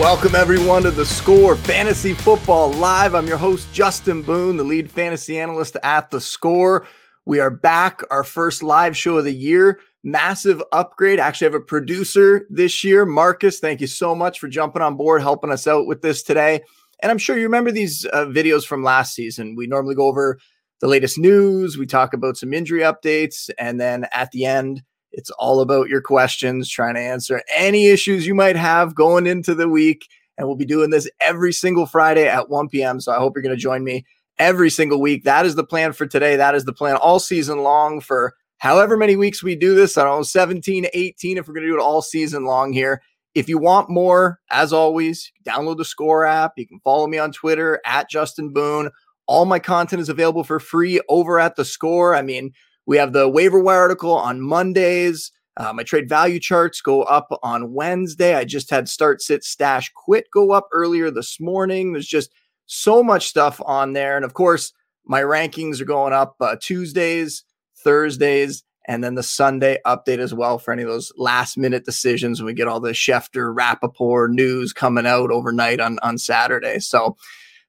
Welcome, everyone, to the Score Fantasy Football Live. I'm your host, Justin Boone, the lead fantasy analyst at the Score. We are back, our first live show of the year. Massive upgrade. Actually, I have a producer this year, Marcus. Thank you so much for jumping on board, helping us out with this today. And I'm sure you remember these uh, videos from last season. We normally go over the latest news, we talk about some injury updates, and then at the end, it's all about your questions, trying to answer any issues you might have going into the week. And we'll be doing this every single Friday at 1 p.m. So I hope you're going to join me every single week. That is the plan for today. That is the plan all season long for however many weeks we do this. I don't know, 17, 18, if we're going to do it all season long here. If you want more, as always, download the Score app. You can follow me on Twitter at Justin Boone. All my content is available for free over at the Score. I mean, we have the waiver wire article on Mondays. Uh, my trade value charts go up on Wednesday. I just had start, sit, stash, quit go up earlier this morning. There's just so much stuff on there. And of course, my rankings are going up uh, Tuesdays, Thursdays, and then the Sunday update as well for any of those last minute decisions when we get all the Schefter, Rapoport news coming out overnight on, on Saturday. So,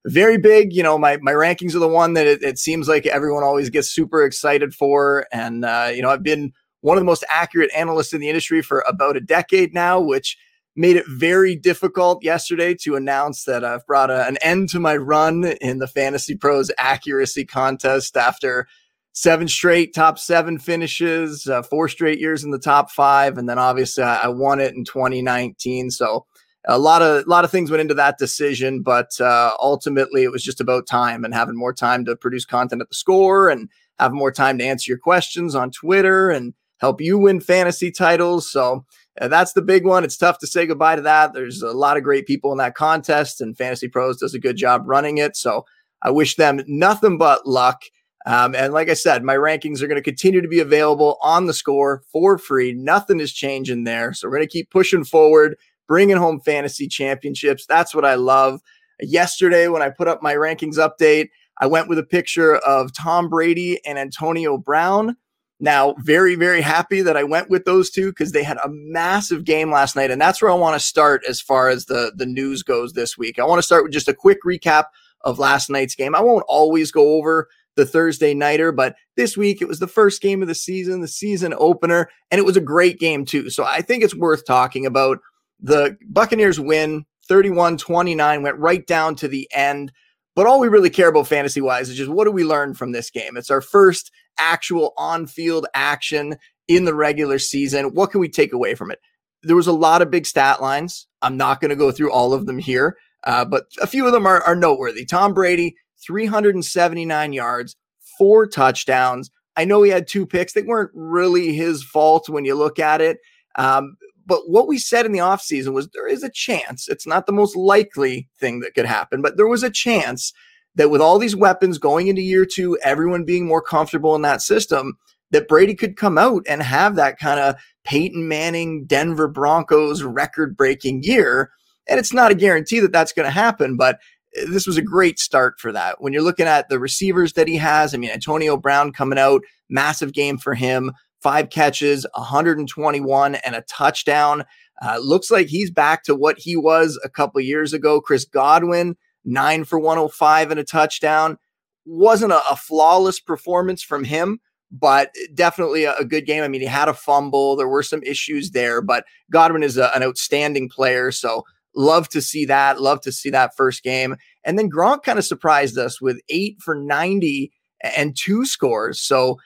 very big. You know, my my rankings are the one that it, it seems like everyone always gets super excited for, and uh, you know, I've been one of the most accurate analysts in the industry for about a decade now, which made it very difficult yesterday to announce that I've brought a, an end to my run in the Fantasy Pros accuracy contest after seven straight top seven finishes, uh, four straight years in the top five, and then obviously I, I won it in 2019. So a lot of a lot of things went into that decision, but uh, ultimately it was just about time and having more time to produce content at the score and have more time to answer your questions on Twitter and help you win fantasy titles. So uh, that's the big one. It's tough to say goodbye to that. There's a lot of great people in that contest, and Fantasy Pros does a good job running it. So I wish them nothing but luck. Um, and like I said, my rankings are going to continue to be available on the score for free. Nothing is changing there. So we're going to keep pushing forward bringing home fantasy championships. That's what I love. Yesterday, when I put up my rankings update, I went with a picture of Tom Brady and Antonio Brown. Now, very, very happy that I went with those two because they had a massive game last night. And that's where I want to start as far as the, the news goes this week. I want to start with just a quick recap of last night's game. I won't always go over the Thursday nighter, but this week it was the first game of the season, the season opener, and it was a great game too. So I think it's worth talking about. The Buccaneers win 31 29, went right down to the end. But all we really care about fantasy wise is just what do we learn from this game? It's our first actual on field action in the regular season. What can we take away from it? There was a lot of big stat lines. I'm not going to go through all of them here, uh, but a few of them are, are noteworthy. Tom Brady, 379 yards, four touchdowns. I know he had two picks. They weren't really his fault when you look at it. Um, but what we said in the offseason was there is a chance, it's not the most likely thing that could happen, but there was a chance that with all these weapons going into year two, everyone being more comfortable in that system, that Brady could come out and have that kind of Peyton Manning, Denver Broncos record breaking year. And it's not a guarantee that that's going to happen, but eh, this was a great start for that. When you're looking at the receivers that he has, I mean, Antonio Brown coming out, massive game for him five catches, 121, and a touchdown. Uh, looks like he's back to what he was a couple years ago. Chris Godwin, nine for 105 and a touchdown. Wasn't a, a flawless performance from him, but definitely a, a, good game. I mean, he had a fumble. There were some issues there, but Godwin is a, an outstanding player. So love to see that. Love to see that first game. And then Gronk kind of surprised us with eight for 90 and two scores. So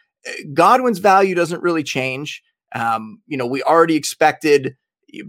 Godwin's value doesn't really change. Um, you know, we already expected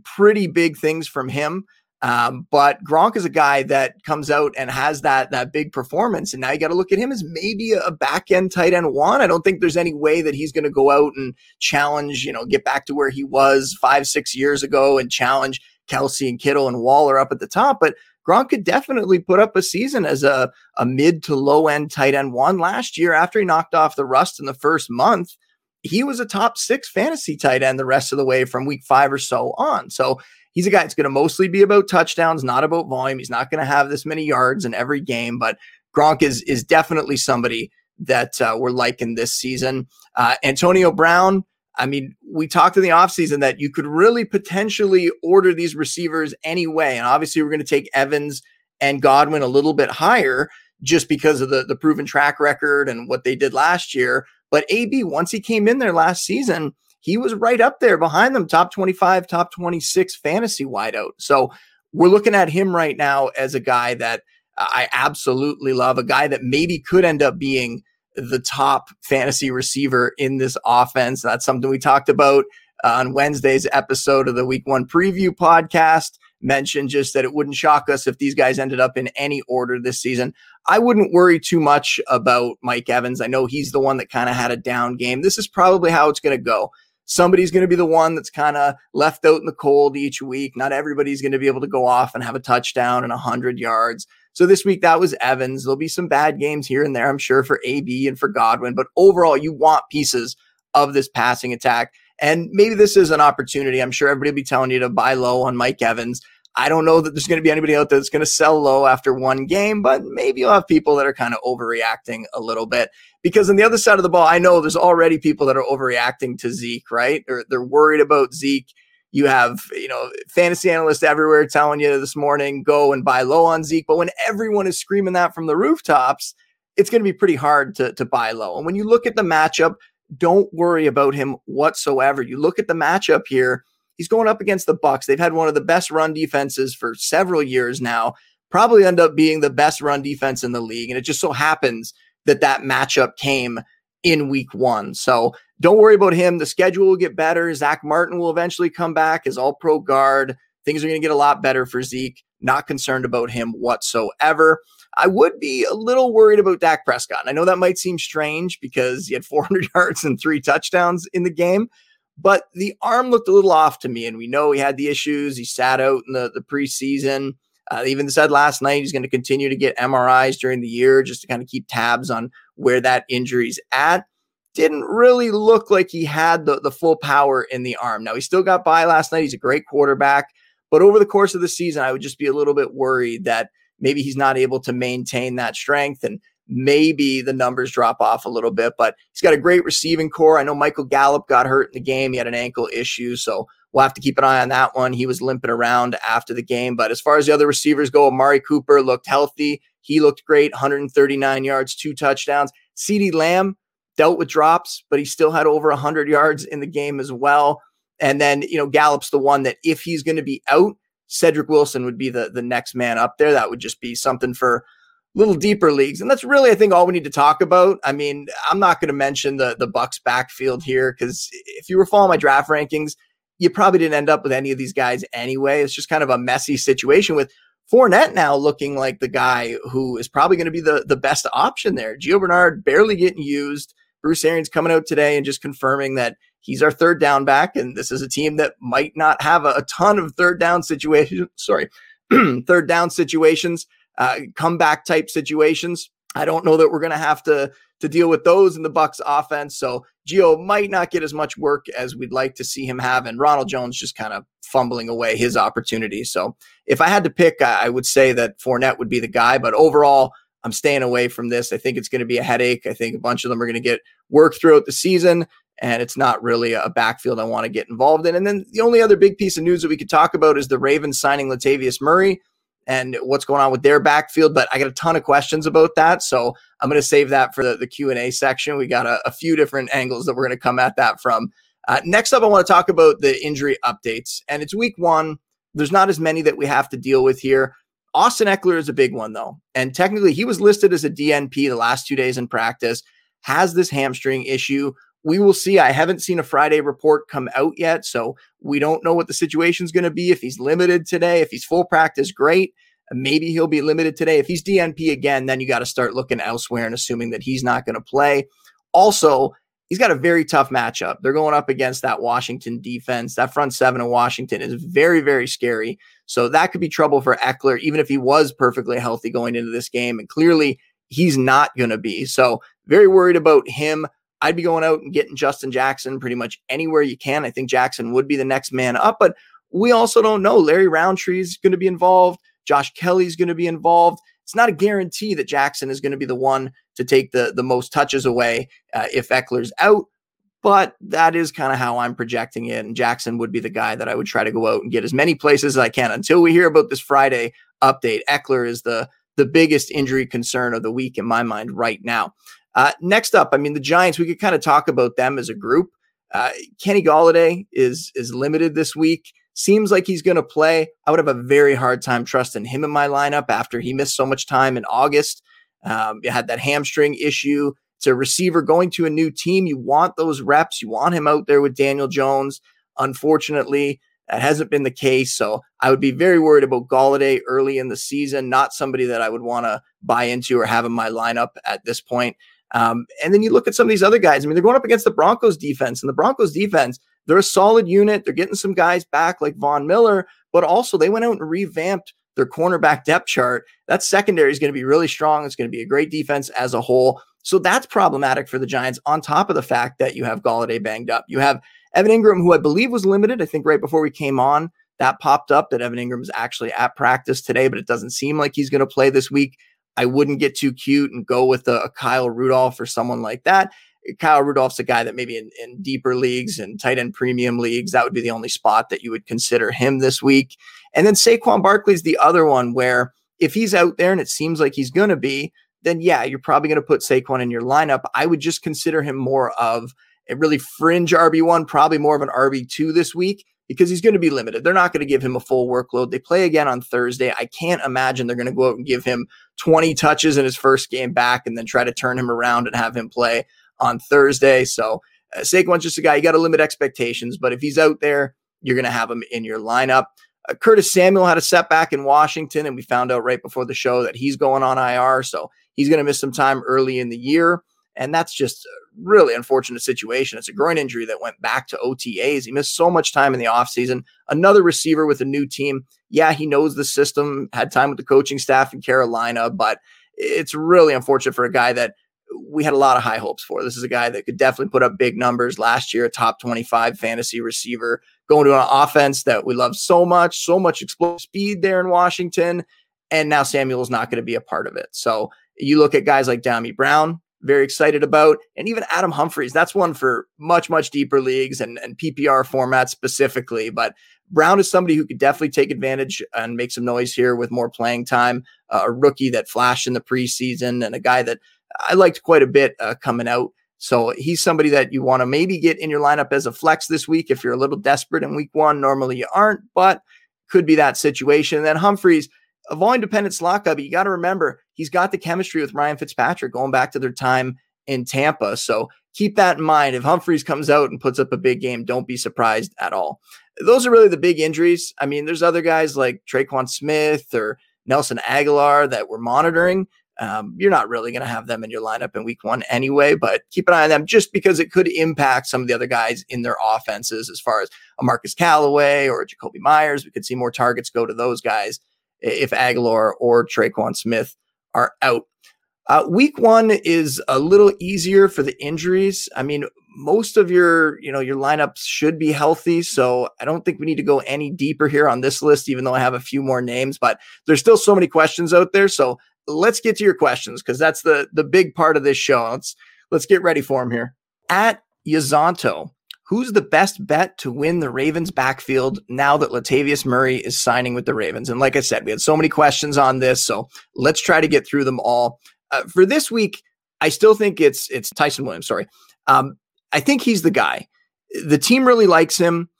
pretty big things from him. Um, but Gronk is a guy that comes out and has that that big performance, and now you got to look at him as maybe a back end tight end one. I don't think there's any way that he's going to go out and challenge, you know, get back to where he was five six years ago and challenge Kelce and Kittle and Waller up at the top. But Gronk could definitely put up a season as a, a mid to low end tight end one last year after he knocked off the rust in the first month. He was a top six fantasy tight end the rest of the way from week five or so on. So he's a guy that's going to mostly be about touchdowns, not about volume. He's not going to have this many yards in every game, but Gronk is is definitely somebody that uh, we're liking this season. Uh, Antonio Brown, I mean, we talked in the offseason that you could really potentially order these receivers anyway. And obviously, we're going to take Evans and Godwin a little bit higher just because of the, the proven track record and what they did last year. But AB, once he came in there last season, he was right up there behind them, top 25, top 26 fantasy wideout. So we're looking at him right now as a guy that I absolutely love, a guy that maybe could end up being the top fantasy receiver in this offense. That's something we talked about on Wednesday's episode of the week one preview podcast. Mentioned just that it wouldn't shock us if these guys ended up in any order this season. I wouldn't worry too much about Mike Evans. I know he's the one that kind of had a down game. This is probably how it's going to go. Somebody's going to be the one that's kind of left out in the cold each week. Not everybody's going to be able to go off and have a touchdown and 100 yards. So this week that was Evans. There'll be some bad games here and there, I'm sure, for AB and for Godwin. But overall, you want pieces of this passing attack. And maybe this is an opportunity. I'm sure everybody will be telling you to buy low on Mike Evans. I don't know that there's going to be anybody out there that's going to sell low after one game, but maybe you'll have people that are kind of overreacting a little bit. Because on the other side of the ball, I know there's already people that are overreacting to Zeke, right? Or they're worried about Zeke. You have, you know, fantasy analysts everywhere telling you this morning, go and buy low on Zeke. But when everyone is screaming that from the rooftops, it's going to be pretty hard to, to buy low. And when you look at the matchup, don't worry about him whatsoever. You look at the matchup here, he's going up against the Bucs. They've had one of the best run defenses for several years now. Probably end up being the best run defense in the league. And it just so happens that that matchup came in week one. So don't worry about him. The schedule will get better. Zach Martin will eventually come back as all pro guard. Things are going to get a lot better for Zeke. Not concerned about him whatsoever. I would be a little worried about Dak Prescott. I know that might seem strange because he had 400 yards and three touchdowns in the game, but the arm looked a little off to me. And we know he had the issues. He sat out in the, the preseason. Uh, even said last night he's going to continue to get MRIs during the year just to kind of keep tabs on where that injury's at didn't really look like he had the, the full power in the arm. Now, he still got by last night. He's a great quarterback. But over the course of the season, I would just be a little bit worried that maybe he's not able to maintain that strength and maybe the numbers drop off a little bit. But he's got a great receiving corps. I know Michael Gallup got hurt in the game. He had an ankle issue. So we'll have to keep an eye on that one. He was limping around after the game. But as far as the other receivers go, Amari Cooper looked healthy. He looked great 139 yards, two touchdowns. CeeDee Lamb dealt with drops, but he still had over 100 yards in the game as well. And then, you know, Gallup's the one that if he's going to be out, Cedric Wilson would be the, the next man up there. That would just be something for little deeper leagues. And that's really, I think, all we need to talk about. I mean, I'm not going to mention the, the Bucs backfield here because if you were following my draft rankings, you probably didn't end up with any of these guys anyway. It's just kind of a messy situation with Fournette now looking like the guy who is probably going to be the, the best option there. Gio Bernard barely getting used. Bruce Arians coming out today and just confirming that he's our third down back, and this is a team that might not have a, a ton of third down situations. Sorry, third down situations, uh, comeback type situations. I don't know that we're going to have to to deal with those in the Bucs offense. So Gio might not get as much work as we'd like to see him have, and Ronald Jones just kind of fumbling away his opportunity. So if I had to pick, I would say that Fournette would be the guy. But overall, I'm staying away from this. I think it's going to be a headache. I think a bunch of them are going to get work throughout the season, and it's not really a backfield I want to get involved in. And then the only other big piece of news that we could talk about is the Ravens signing Latavius Murray and what's going on with their backfield. But I got a ton of questions about that, so I'm going to save that for the, the Q and A section. We got a, a, few different angles that we're going to come at that from. Uh, next up, I want to talk about the injury updates, and it's week one. There's not as many that we have to deal with here. Austin Ekeler is a big one, though. And technically, he was listed as a DNP the last two days in practice, has this hamstring issue. We will see. I haven't seen a Friday report come out yet. So we don't know what the situation is going to be. If he's limited today, if he's full practice, great. Maybe he'll be limited today. If he's DNP again, then you got to start looking elsewhere and assuming that he's not going to play. Also, he's got a very tough matchup. They're going up against that Washington defense. That front seven of Washington is very, very scary. So that could be trouble for Ekeler, even if he was perfectly healthy going into this game. And clearly, he's not going to be. So very worried about him. I'd be going out and getting Justin Jackson pretty much anywhere you can. I think Jackson would be the next man up, but we also don't know. Larry Rountree is going to be involved. Josh Kelley's going to be involved. It's not a guarantee that Jackson is going to be the one to take the, the most touches away uh, if Ekeler's out. but that is kind of how I'm projecting it. And Jackson would be the guy that I would try to go out and get as many places as I can until we hear about this Friday update. Ekeler is the the biggest injury concern of the week in my mind right now. Uh, next up, I mean the Giants. We could kind of talk about them as a group. Uh, Kenny Golladay is is limited this week. Seems like he's going to play. I would have a very hard time trusting him in my lineup after he missed so much time in August. Um, you had that hamstring issue. It's a receiver going to a new team. You want those reps. You want him out there with Daniel Jones. Unfortunately, that hasn't been the case. So I would be very worried about Golladay early in the season. Not somebody that I would want to buy into or have in my lineup at this point. Um, and then you look at some of these other guys. I mean, they're going up against the Broncos defense, and the Broncos defense, they're a solid unit. They're getting some guys back like Von Miller, but also they went out and revamped their cornerback depth chart. That secondary is going to be really strong. It's going to be a great defense as a whole. So that's problematic for the Giants, on top of the fact that you have Golladay banged up. You have Evan Engram, who I believe was limited. I think right before we came on, that popped up that Evan Engram is actually at practice today, but it doesn't seem like he's going to play this week. I wouldn't get too cute and go with a, a Kyle Rudolph or someone like that. Kyle Rudolph's a guy that maybe in, in deeper leagues and tight end premium leagues, that would be the only spot that you would consider him this week. And then Saquon Barkley's the other one where if he's out there and it seems like he's going to be, then yeah, you're probably going to put Saquon in your lineup. I would just consider him more of a really fringe RB1, probably more of an RB2 this week because he's going to be limited. They're not going to give him a full workload. They play again on Thursday. I can't imagine they're going to go out and give him 20 touches in his first game back and then try to turn him around and have him play on Thursday. So uh, Saquon's just a guy you got to limit expectations, but if he's out there, you're going to have him in your lineup. Uh, Curtis Samuel had a setback in Washington, and we found out right before the show that he's going on IR. So He's going to miss some time early in the year. And that's just really unfortunate situation. It's a groin injury that went back to OTAs. He missed so much time in the offseason. Another receiver with a new team. Yeah, he knows the system, had time with the coaching staff in Carolina, but it's really unfortunate for a guy that we had a lot of high hopes for. This is a guy that could definitely put up big numbers last year, a top 25 fantasy receiver, going to an offense that we love so much, so much explosive speed there in Washington. And now Samuel's not going to be a part of it. So you look at guys like Dyami Brown, very excited about, and even Adam Humphries. That's one for much, much deeper leagues and, and PPR formats specifically. But Brown is somebody who could definitely take advantage and make some noise here with more playing time. Uh, a rookie that flashed in the preseason and a guy that I liked quite a bit uh, coming out. So he's somebody that you want to maybe get in your lineup as a flex this week if you're a little desperate in week one. Normally you aren't, but could be that situation. And then Humphries, a slot guy, but you got to remember he's got the chemistry with Ryan Fitzpatrick going back to their time in Tampa. So keep that in mind. If Humphries comes out and puts up a big game, don't be surprised at all. Those are really the big injuries. I mean, there's other guys like Tre'Quan Smith or Nelson Agholor that we're monitoring. Um, you're not really going to have them in your lineup in week one anyway, but keep an eye on them just because it could impact some of the other guys in their offenses as far as a Marquez Callaway or Jakobi Meyers. We could see more targets go to those guys if Agholor or Tre'Quan Smith are out. Uh, week one is a little easier for the injuries. I mean, most of your, you know, your lineups should be healthy. So I don't think we need to go any deeper here on this list, even though I have a few more names, but there's still so many questions out there. So let's get to your questions because that's the the big part of this show. Let's let's get ready for them here. At Yazanto Who's the best bet to win the Ravens backfield now that Latavius Murray is signing with the Ravens? And like I said, we had so many questions on this, so let's try to get through them all. Uh, for this week, I still think it's it's Ty'Son Williams. Sorry, um, I think he's the guy. The team really likes him.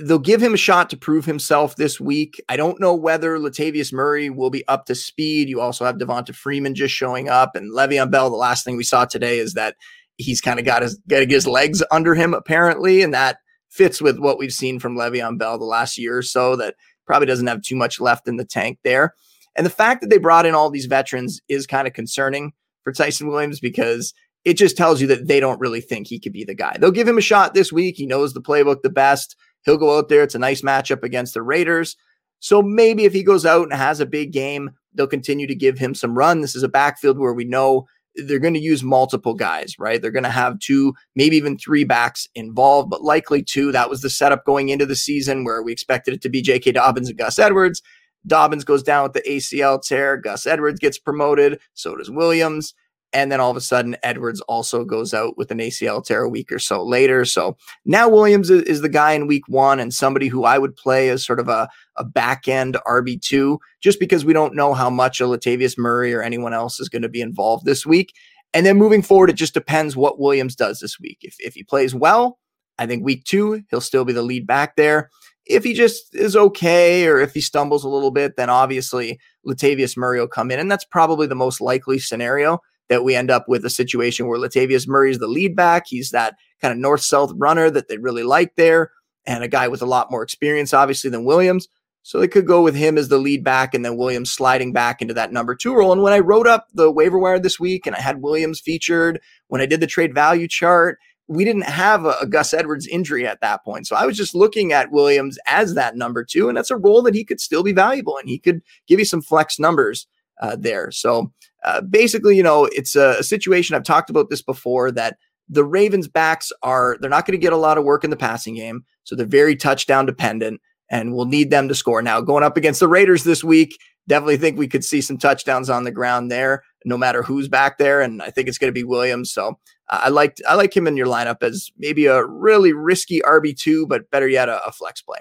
They'll give him a shot to prove himself this week. I don't know whether Latavius Murray will be up to speed. You also have Devonta Freeman just showing up, and Le'Veon Bell. The last thing we saw today is that he's kind of got his got his legs under him apparently, and that fits with what we've seen from Le'Veon Bell the last year or so. That probably doesn't have too much left in the tank there. And the fact that they brought in all these veterans is kind of concerning for Ty'Son Williams because it just tells you that they don't really think he could be the guy. They'll give him a shot this week. He knows the playbook the best. He'll go out there. It's a nice matchup against the Raiders. So maybe if he goes out and has a big game, they'll continue to give him some run. This is a backfield where we know they're going to use multiple guys, right? They're going to have two, maybe even three backs involved, but likely two. That was the setup going into the season where we expected it to be J.K. Dobbins and Gus Edwards. Dobbins goes down with the ACL tear. Gus Edwards gets promoted. So does Williams. And then all of a sudden, Edwards also goes out with an ACL tear a week or so later. So now Williams is, the guy in week one and somebody who I would play as sort of a, a back end RB2, just because we don't know how much a Latavius Murray or anyone else is going to be involved this week. And then moving forward, it just depends what Williams does this week. If, if he plays well, I think week two, he'll still be the lead back there. If he just is okay or if he stumbles a little bit, then obviously Latavius Murray will come in. And that's probably the most likely scenario that we end up with a situation where Latavius Murray is the lead back. He's that kind of north south runner that they really like there, and a guy with a lot more experience, obviously, than Williams. So they could go with him as the lead back and then Williams sliding back into that number two role. And when I wrote up the waiver wire this week and I had Williams featured, when I did the trade value chart, we didn't have a, a, Gus Edwards injury at that point. So I was just looking at Williams as that number two, and that's a role that he could still be valuable and he could give you some flex numbers uh, there. So uh, basically, you know, it's a, a situation I've talked about this before that the Ravens backs are they're not going to get a lot of work in the passing game, so they're very touchdown dependent, and we'll need them to score. Now, going up against the Raiders this week, definitely think we could see some touchdowns on the ground there, no matter who's back there, and I think it's going to be Williams. So uh, I like I like him in your lineup as maybe a really risky RB two, but better yet, a, a flex play.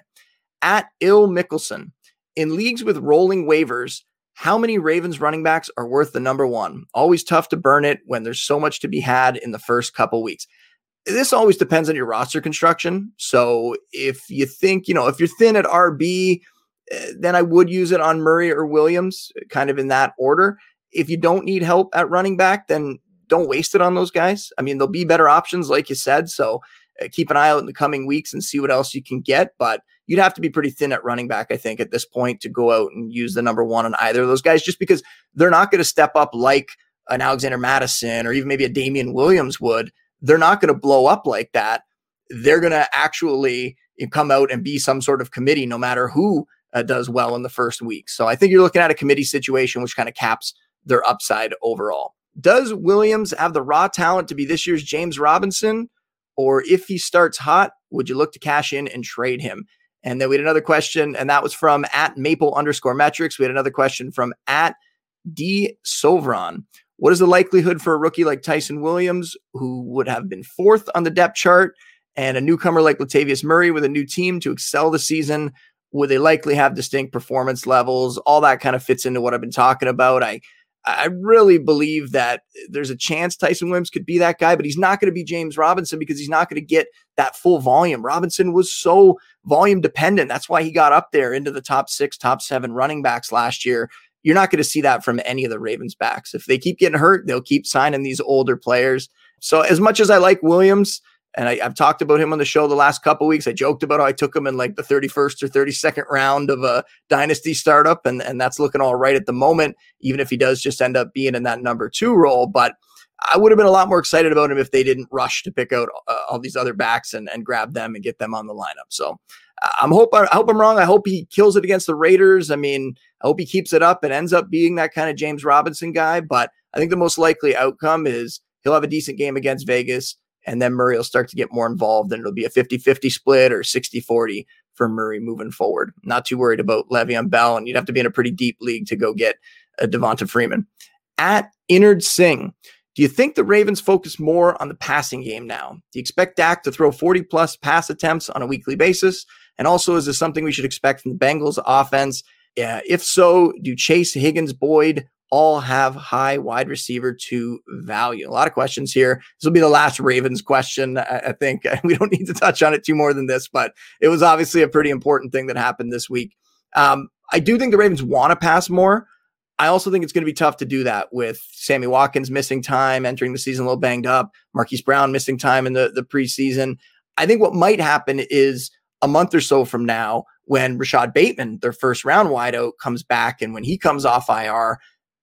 At Ill Mickelson in leagues with rolling waivers, how many Ravens running backs are worth the number one? Always tough to burn it when there's so much to be had in the first couple weeks. This always depends on your roster construction. So if you think, you know, if you're thin at RB, eh, then I would use it on Murray or Williams, kind of in that order. If you don't need help at running back, then don't waste it on those guys. I mean, there'll be better options, like you said. So keep an eye out in the coming weeks and see what else you can get. But you'd have to be pretty thin at running back, I think, at this point to go out and use the number one on either of those guys, just because they're not going to step up like an Alexander Mattison or even maybe a Damien Williams would. They're not going to blow up like that. They're going to actually come out and be some sort of committee, no matter who uh, does well in the first week. So I think you're looking at a committee situation, which kind of caps their upside overall. Does Williams have the raw talent to be this year's James Robinson? Or if he starts hot, would you look to cash in and trade him? And then we had another question, and that was from at maple underscore metrics. We had another question from at D Sovron. What is the likelihood for a rookie like Ty'Son Williams, who would have been fourth on the depth chart, and a newcomer like Latavius Murray with a new team to excel the season? Would they likely have distinct performance levels? All that kind of fits into what I've been talking about. I I really believe that there's a chance Ty'Son Williams could be that guy, but he's not going to be James Robinson because he's not going to get that full volume. Robinson was so volume dependent. That's why he got up there into the top six, top seven running backs last year. You're not going to see that from any of the Ravens backs. If they keep getting hurt, they'll keep signing these older players. So, as much as I like Williams, and I, have talked about him on the show the last couple weeks. I joked about how I took him in like the 31st or 32nd round of a dynasty startup, and, and that's looking all right at the moment, even if he does just end up being in that number two role. But I would have been a lot more excited about him if they didn't rush to pick out uh, all these other backs and, and grab them and get them on the lineup. So uh, I'm hope I hope I'm wrong. I hope he kills it against the Raiders. I mean, I hope he keeps it up and ends up being that kind of James Robinson guy. But I think the most likely outcome is he'll have a decent game against Vegas and then Murray will start to get more involved and it'll be a 50 50 split or 60 40 for Murray moving forward. Not too worried about Le'Veon Bell, and you'd have to be in a pretty deep league to go get a Devonta Freeman. At Innard Singh, do you think the Ravens focus more on the passing game now? Do you expect Dak to throw 40 plus pass attempts on a weekly basis? And also, is this something we should expect from the Bengals offense? Yeah, if so, do Chase, Higgins, Boyd, all have high wide receiver to value. A lot of questions here. This will be the last Ravens question. I, think we don't need to touch on it too more than this, but it was obviously a pretty important thing that happened this week. Um, I do think the Ravens want to pass more. I also think it's going to be tough to do that with Sammy Watkins missing time, entering the season a little banged up, Marquise Brown missing time in the, the preseason. I think what might happen is a month or so from now, when Rashod Bateman, their first round wideout, comes back, and when he comes off IR,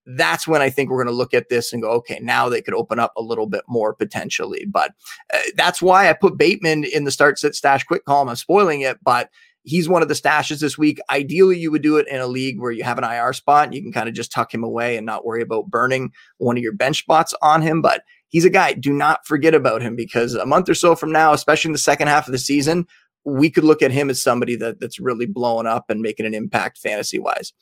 that's when I think we're going to look at this and go, okay, now they could open up a little bit more potentially. But uh, that's why I put Bateman in the start sit stash quick column. I'm spoiling it, but he's one of the stashes this week. Ideally, you would do it in a league where you have an IR spot and you can kind of just tuck him away and not worry about burning one of your bench spots on him. But he's a guy, do not forget about him because a month or so from now, especially in the second half of the season, we could look at him as somebody that, that's really blowing up and making an impact fantasy wise.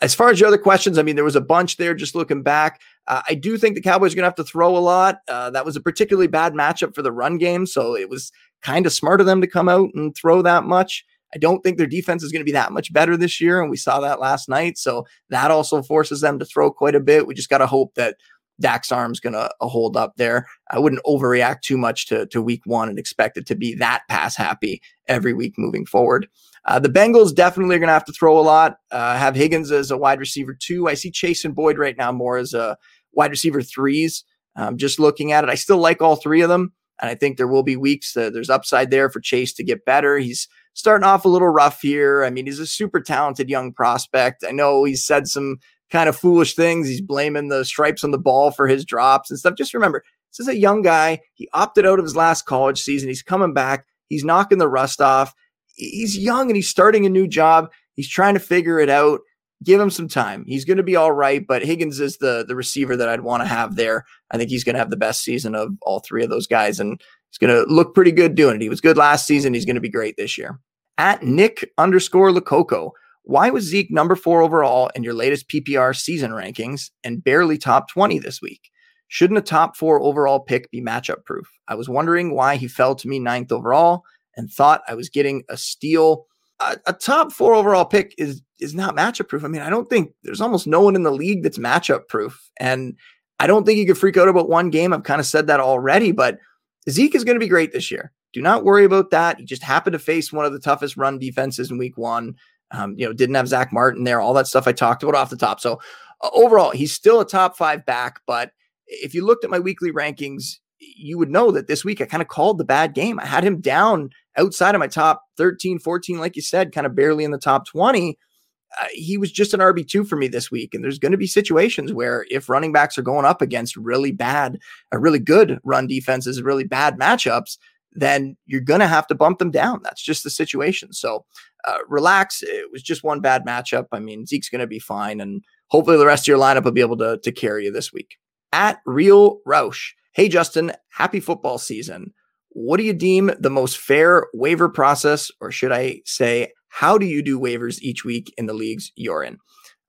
As far as your other questions, I mean, there was a bunch there just looking back. Uh, I do think the Cowboys are going to have to throw a lot. Uh, that was a particularly bad matchup for the run game, so it was kind of smart of them to come out and throw that much. I don't think their defense is going to be that much better this year, and we saw that last night. So that also forces them to throw quite a bit. We just got to hope that Dak's arm's going to uh, hold up there. I wouldn't overreact too much to, to week one and expect it to be that pass happy every week moving forward. Uh, the Bengals definitely are going to have to throw a lot. Uh, have Higgins as a wide receiver two. I see Chase and Boyd right now more as a wide receiver threes. Um, just looking at it, I still like all three of them. And I think there will be weeks that there's upside there for Chase to get better. He's starting off a little rough here. I mean, he's a super talented young prospect. I know he's said some kind of foolish things. He's blaming the stripes on the ball for his drops and stuff. Just remember, this is a young guy. He opted out of his last college season. He's coming back. He's knocking the rust off. He's young and he's starting a new job. He's trying to figure it out. Give him some time. He's going to be all right, but Higgins is the the receiver that I'd want to have there. I think he's going to have the best season of all three of those guys and he's going to look pretty good doing it. He was good last season. He's going to be great this year. At Nick underscore Lococo, why was Zeke number four overall in your latest PPR season rankings and barely top 20 this week? Shouldn't a top four overall pick be matchup proof? I was wondering why he fell to me ninth overall and thought I was getting a steal. A, a top four overall pick is is not matchup proof. I mean, I don't think there's almost no one in the league that's matchup proof. And I don't think you could freak out about one game. I've kind of said that already, but Zeke is going to be great this year. Do not worry about that. He just happened to face one of the toughest run defenses in week one. Um, you know, didn't have Zach Martin there, all that stuff I talked about off the top. So uh, overall, he's still a top five back. But if you looked at my weekly rankings, you would know that this week I kind of called the bad game. I had him down outside of my top 13, 14, like you said, kind of barely in the top 20. Uh, he was just an RB2 for me this week. And there's going to be situations where if running backs are going up against really bad, a really good run defenses, really bad matchups, then you're going to have to bump them down. That's just the situation. So uh, relax. It was just one bad matchup. I mean, Zeke's going to be fine, and hopefully the rest of your lineup will be able to, to carry you this week. At Real Roush. Hey, Justin, happy football season. What do you deem the most fair waiver process, or should I say, how do you do waivers each week in the leagues you're in?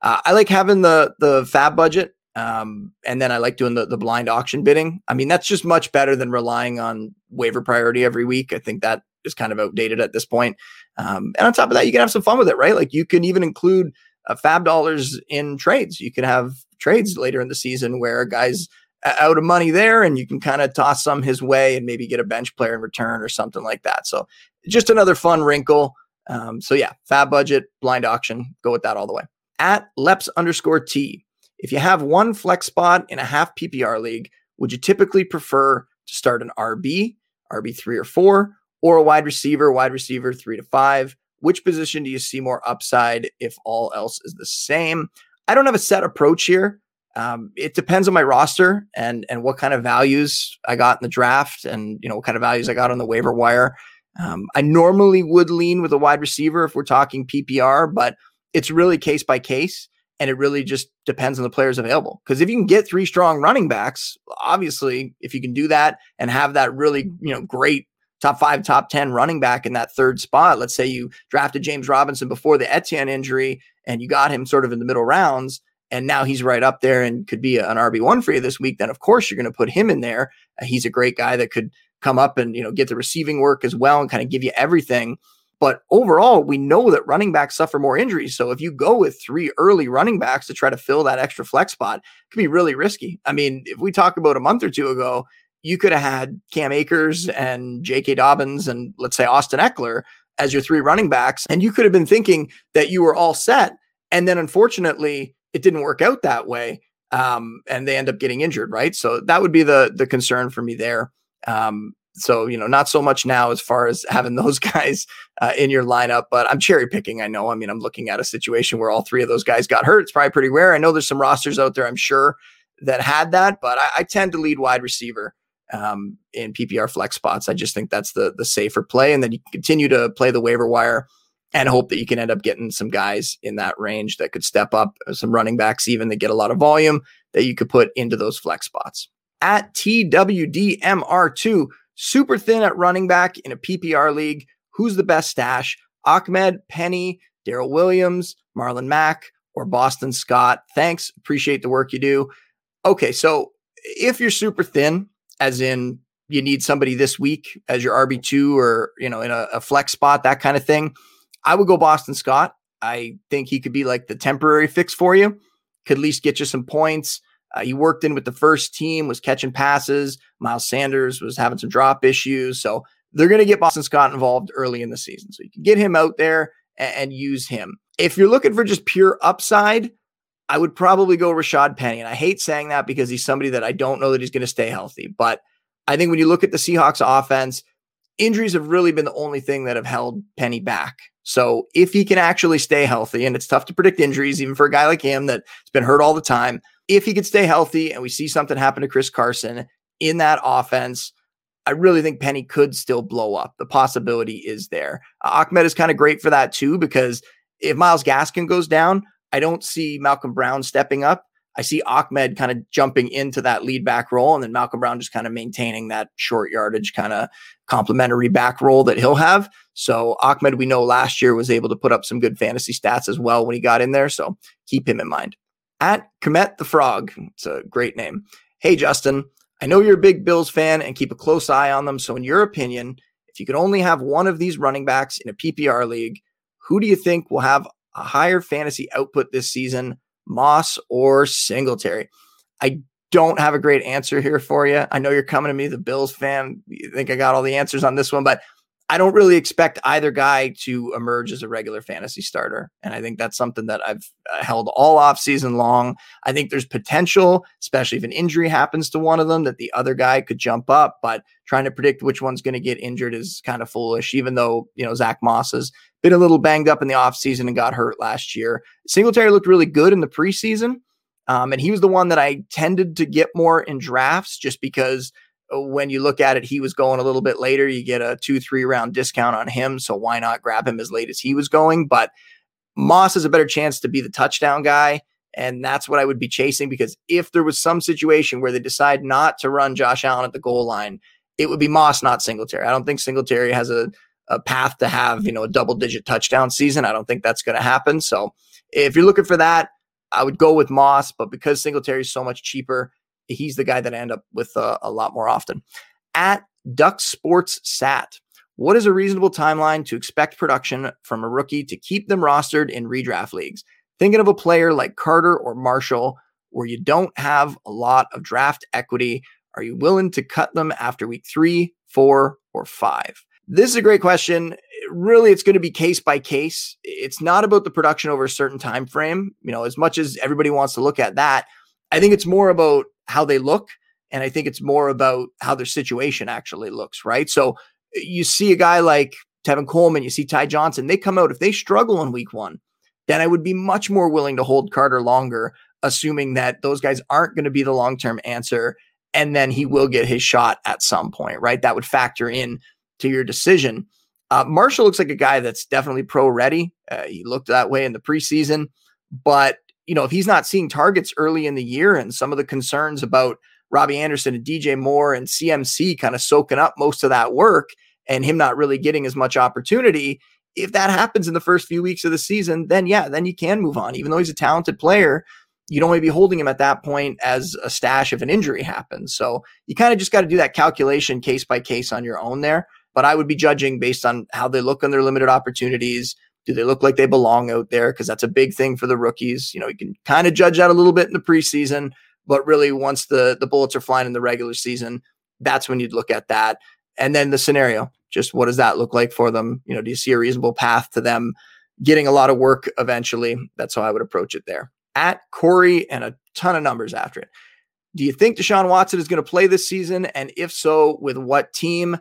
Uh, I like having the the FAAB budget um, and then I like doing the, the blind auction bidding. I mean, that's just much better than relying on waiver priority every week. I think that is kind of outdated at this point. Um, and on top of that, you can have some fun with it, right? Like you can even include uh, FAAB dollars in trades. You can have trades later in the season where guys out of money there and you can kind of toss some his way and maybe get a bench player in return or something like that. So just another fun wrinkle. Um, so yeah, FAAB budget, blind auction, go with that all the way. At Leps underscore T. If you have one flex spot in a half PPR league, would you typically prefer to start an RB, RB three or four, or a wide receiver, wide receiver three to five? Which position do you see more upside if all else is the same? I don't have a set approach here. Um, it depends on my roster and and what kind of values I got in the draft, and you know what kind of values I got on the waiver wire. Um, I normally would lean with a wide receiver if we're talking PPR, but it's really case by case and it really just depends on the players available. Because if you can get three strong running backs, obviously, if you can do that and have that really, you know, great top five, top 10 running back in that third spot, let's say you drafted James Robinson before the Etienne injury and you got him sort of in the middle rounds, and now he's right up there and could be an RB1 for you this week, then of course you're going to put him in there. Uh, he's a great guy that could come up and, you know, get the receiving work as well and kind of give you everything. But overall, we know that running backs suffer more injuries. So if you go with three early running backs to try to fill that extra flex spot, it could be really risky. I mean, if we talk about a month or two ago, you could have had Cam Akers and J.K. Dobbins and let's say Austin Ekeler as your three running backs. And you could have been thinking that you were all set. And then unfortunately, it didn't work out that way. Um, and they end up getting injured, right? So that would be the the concern for me there. Um, so, you know, not so much now as far as having those guys uh, in your lineup, but I'm cherry picking. I know. I mean, I'm looking at a situation where all three of those guys got hurt. It's probably pretty rare. I know there's some rosters out there, I'm sure, that had that, but I, I tend to lead wide receiver um, in PPR flex spots. I just think that's the the safer play, and then you continue to play the waiver wire and hope that you can end up getting some guys in that range that could step up, uh, some running backs even that get a lot of volume that you could put into those flex spots. At TWDMR2, super thin at running back in a PPR league. Who's the best stash? Ahmed, Penny, Darrell Williams, Marlon Mack, or Boston Scott? Thanks. Appreciate the work you do. Okay, so if you're super thin, as in you need somebody this week as your RB2 or, you know, in a, a flex spot, that kind of thing, I would go Boston Scott. I think he could be like the temporary fix for you, could at least get you some points. Uh, he worked in with the first team, was catching passes. Miles Sanders was having some drop issues. So they're going to get Boston Scott involved early in the season. So you can get him out there and, and use him. If you're looking for just pure upside, I would probably go Rashad Penny. And I hate saying that because he's somebody that I don't know that he's going to stay healthy. But I think when you look at the Seahawks offense, injuries have really been the only thing that have held Penny back. So if he can actually stay healthy, and it's tough to predict injuries, even for a guy like him that's been hurt all the time, if he could stay healthy and we see something happen to Chris Carson in that offense, I really think Penny could still blow up. The possibility is there. Uh, Ahmed is kind of great for that too, because if Myles Gaskin goes down, I don't see Malcolm Brown stepping up. I see Ahmed kind of jumping into that lead back role, and then Malcolm Brown just kind of maintaining that short yardage kind of complementary back role that he'll have. So Ahmed, we know last year was able to put up some good fantasy stats as well when he got in there. So keep him in mind. At Komet the Frog, it's a great name. Hey Justin, I know you're a big Bills fan and keep a close eye on them. So in your opinion, if you could only have one of these running backs in a PPR league, who do you think will have a higher fantasy output this season? Moss, or Singletary? I don't have a great answer here for you. I know you're coming to me, the Bills fan. You think I got all the answers on this one, but I don't really expect either guy to emerge as a regular fantasy starter. And I think that's something that I've uh, held all off season long. I think there's potential, especially if an injury happens to one of them, that the other guy could jump up. But trying to predict which one's going to get injured is kind of foolish, even though, you know, Zach Moss has been a little banged up in the offseason and got hurt last year. Singletary looked really good in the preseason. Um, and he was the one that I tended to get more in drafts just because when you look at it, he was going a little bit later. You get a two, three round discount on him. So why not grab him as late as he was going? But Moss has a better chance to be the touchdown guy. And that's what I would be chasing because if there was some situation where they decide not to run Josh Allen at the goal line, it would be Moss, not Singletary. I don't think Singletary has a, a path to have, you know, a double digit touchdown season. I don't think that's going to happen. So if you're looking for that, I would go with Moss, but because Singletary is so much cheaper, he's the guy that I end up with uh, a lot more often. At Duck Sports Sat, what is a reasonable timeline to expect production from a rookie to keep them rostered in redraft leagues? Thinking of a player like Carter or Marshall, where you don't have a lot of draft equity, are you willing to cut them after week three, four, or five? This is a great question. Really, it's going to be case by case. It's not about the production over a certain time frame. You know, as much as everybody wants to look at that, I think it's more about how they look. And I think it's more about how their situation actually looks, right? So you see a guy like Tevin Coleman, you see Ty Johnson, they come out. If they struggle in week one, then I would be much more willing to hold Carter longer, assuming that those guys aren't going to be the long term answer. And then he will get his shot at some point, right? That would factor in to your decision. Uh, Marshall looks like a guy that's definitely pro ready. Uh, he looked that way in the preseason, but you know, if he's not seeing targets early in the year and some of the concerns about Robbie Anderson and DJ Moore and CMC kind of soaking up most of that work and him not really getting as much opportunity, if that happens in the first few weeks of the season, then yeah, then you can move on. Even though he's a talented player, you don't want to be holding him at that point as a stash if an injury happens. So you kind of just got to do that calculation case by case on your own there. But I would be judging based on how they look on their limited opportunities, do they look like they belong out there? Because that's a big thing for the rookies. You know, you can kind of judge that a little bit in the preseason, but really once the the bullets are flying in the regular season, that's when you'd look at that. And then the scenario, just what does that look like for them? You know, do you see a reasonable path to them getting a lot of work eventually? That's how I would approach it there. At Corey and a ton of numbers after it. Do you think Deshaun Watson is going to play this season? And if so, with what team?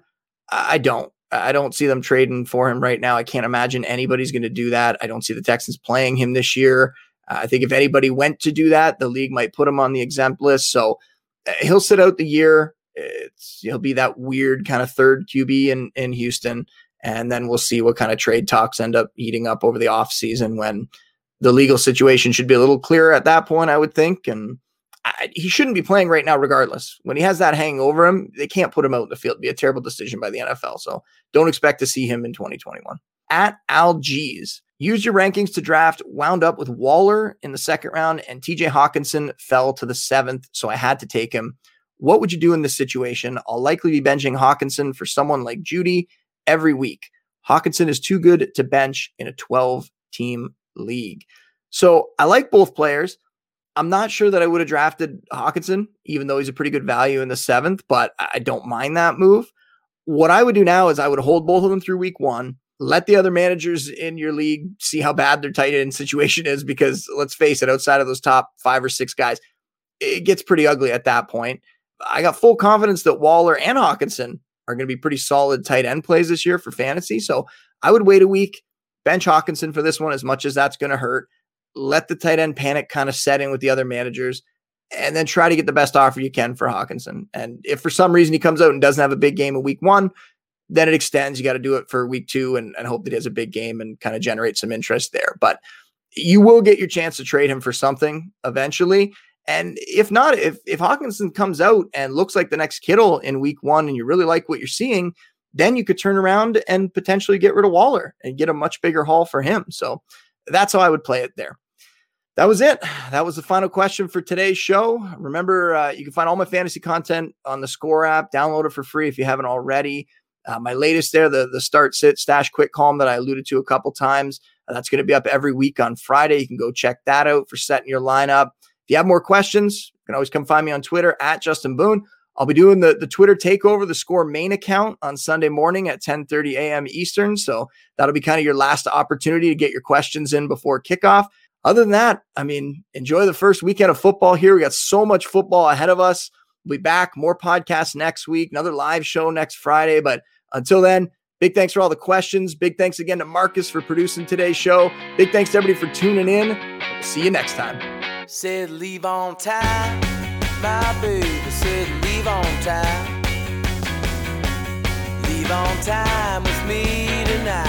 I don't. I don't see them trading for him right now. I can't imagine anybody's going to do that. I don't see the Texans playing him this year. Uh, I think if anybody went to do that, the league might put him on the exempt list. So uh, he'll sit out the year. It's, he'll be that weird kind of third QB in, in Houston. And then we'll see what kind of trade talks end up heating up over the offseason when the legal situation should be a little clearer at that point, I would think. And I, he shouldn't be playing right now, regardless. When he has that hanging over him, they can't put him out in the field. It'd be a terrible decision by the NFL. So don't expect to see him in 2021. At Al G's, your rankings to draft, wound up with Waller in the second round, and TJ Hockenson fell to the seventh. So I had to take him. What would you do in this situation? I'll likely be benching Hockenson for someone like Jeudy every week. Hawkinson is too good to bench in a 12 team league. So I like both players. I'm not sure that I would have drafted Hockenson, even though he's a pretty good value in the seventh, but I don't mind that move. What I would do now is I would hold both of them through week one, let the other managers in your league see how bad their tight end situation is, because let's face it, outside of those top five or six guys, it gets pretty ugly at that point. I got full confidence that Waller and Hockenson are going to be pretty solid tight end plays this year for fantasy. So I would wait a week, bench Hockenson for this one as much as that's going to hurt. Let the tight end panic kind of set in with the other managers and then try to get the best offer you can for Hockenson. And if for some reason he comes out and doesn't have a big game in week one, then it extends. You got to do it for week two and, and hope that he has a big game and kind of generate some interest there. But you will get your chance to trade him for something eventually. And if not, if if Hockenson comes out and looks like the next Kittle in week one and you really like what you're seeing, then you could turn around and potentially get rid of Waller and get a much bigger haul for him. So that's how I would play it there. That was it. That was the final question for today's show. Remember, uh, you can find all my fantasy content on the Score app. Download it for free if you haven't already. Uh, my latest there, the the start sit stash quick column that I alluded to a couple times. Uh, that's going to be up every week on Friday. You can go check that out for setting your lineup. If you have more questions, you can always come find me on Twitter at Justin Boone. I'll be doing the, the Twitter takeover, the score main account on Sunday morning at 10 30 a.m. Eastern. So that'll be kind of your last opportunity to get your questions in before kickoff. Other than that, I mean, enjoy the first weekend of football here. We got so much football ahead of us. We'll be back, more podcasts next week, another live show next Friday. But until then, big thanks for all the questions. Big thanks again to Marcus for producing today's show. Big thanks to everybody for tuning in. see you next time. Said leave on time. My baby said leave on time. Leave on time with me tonight.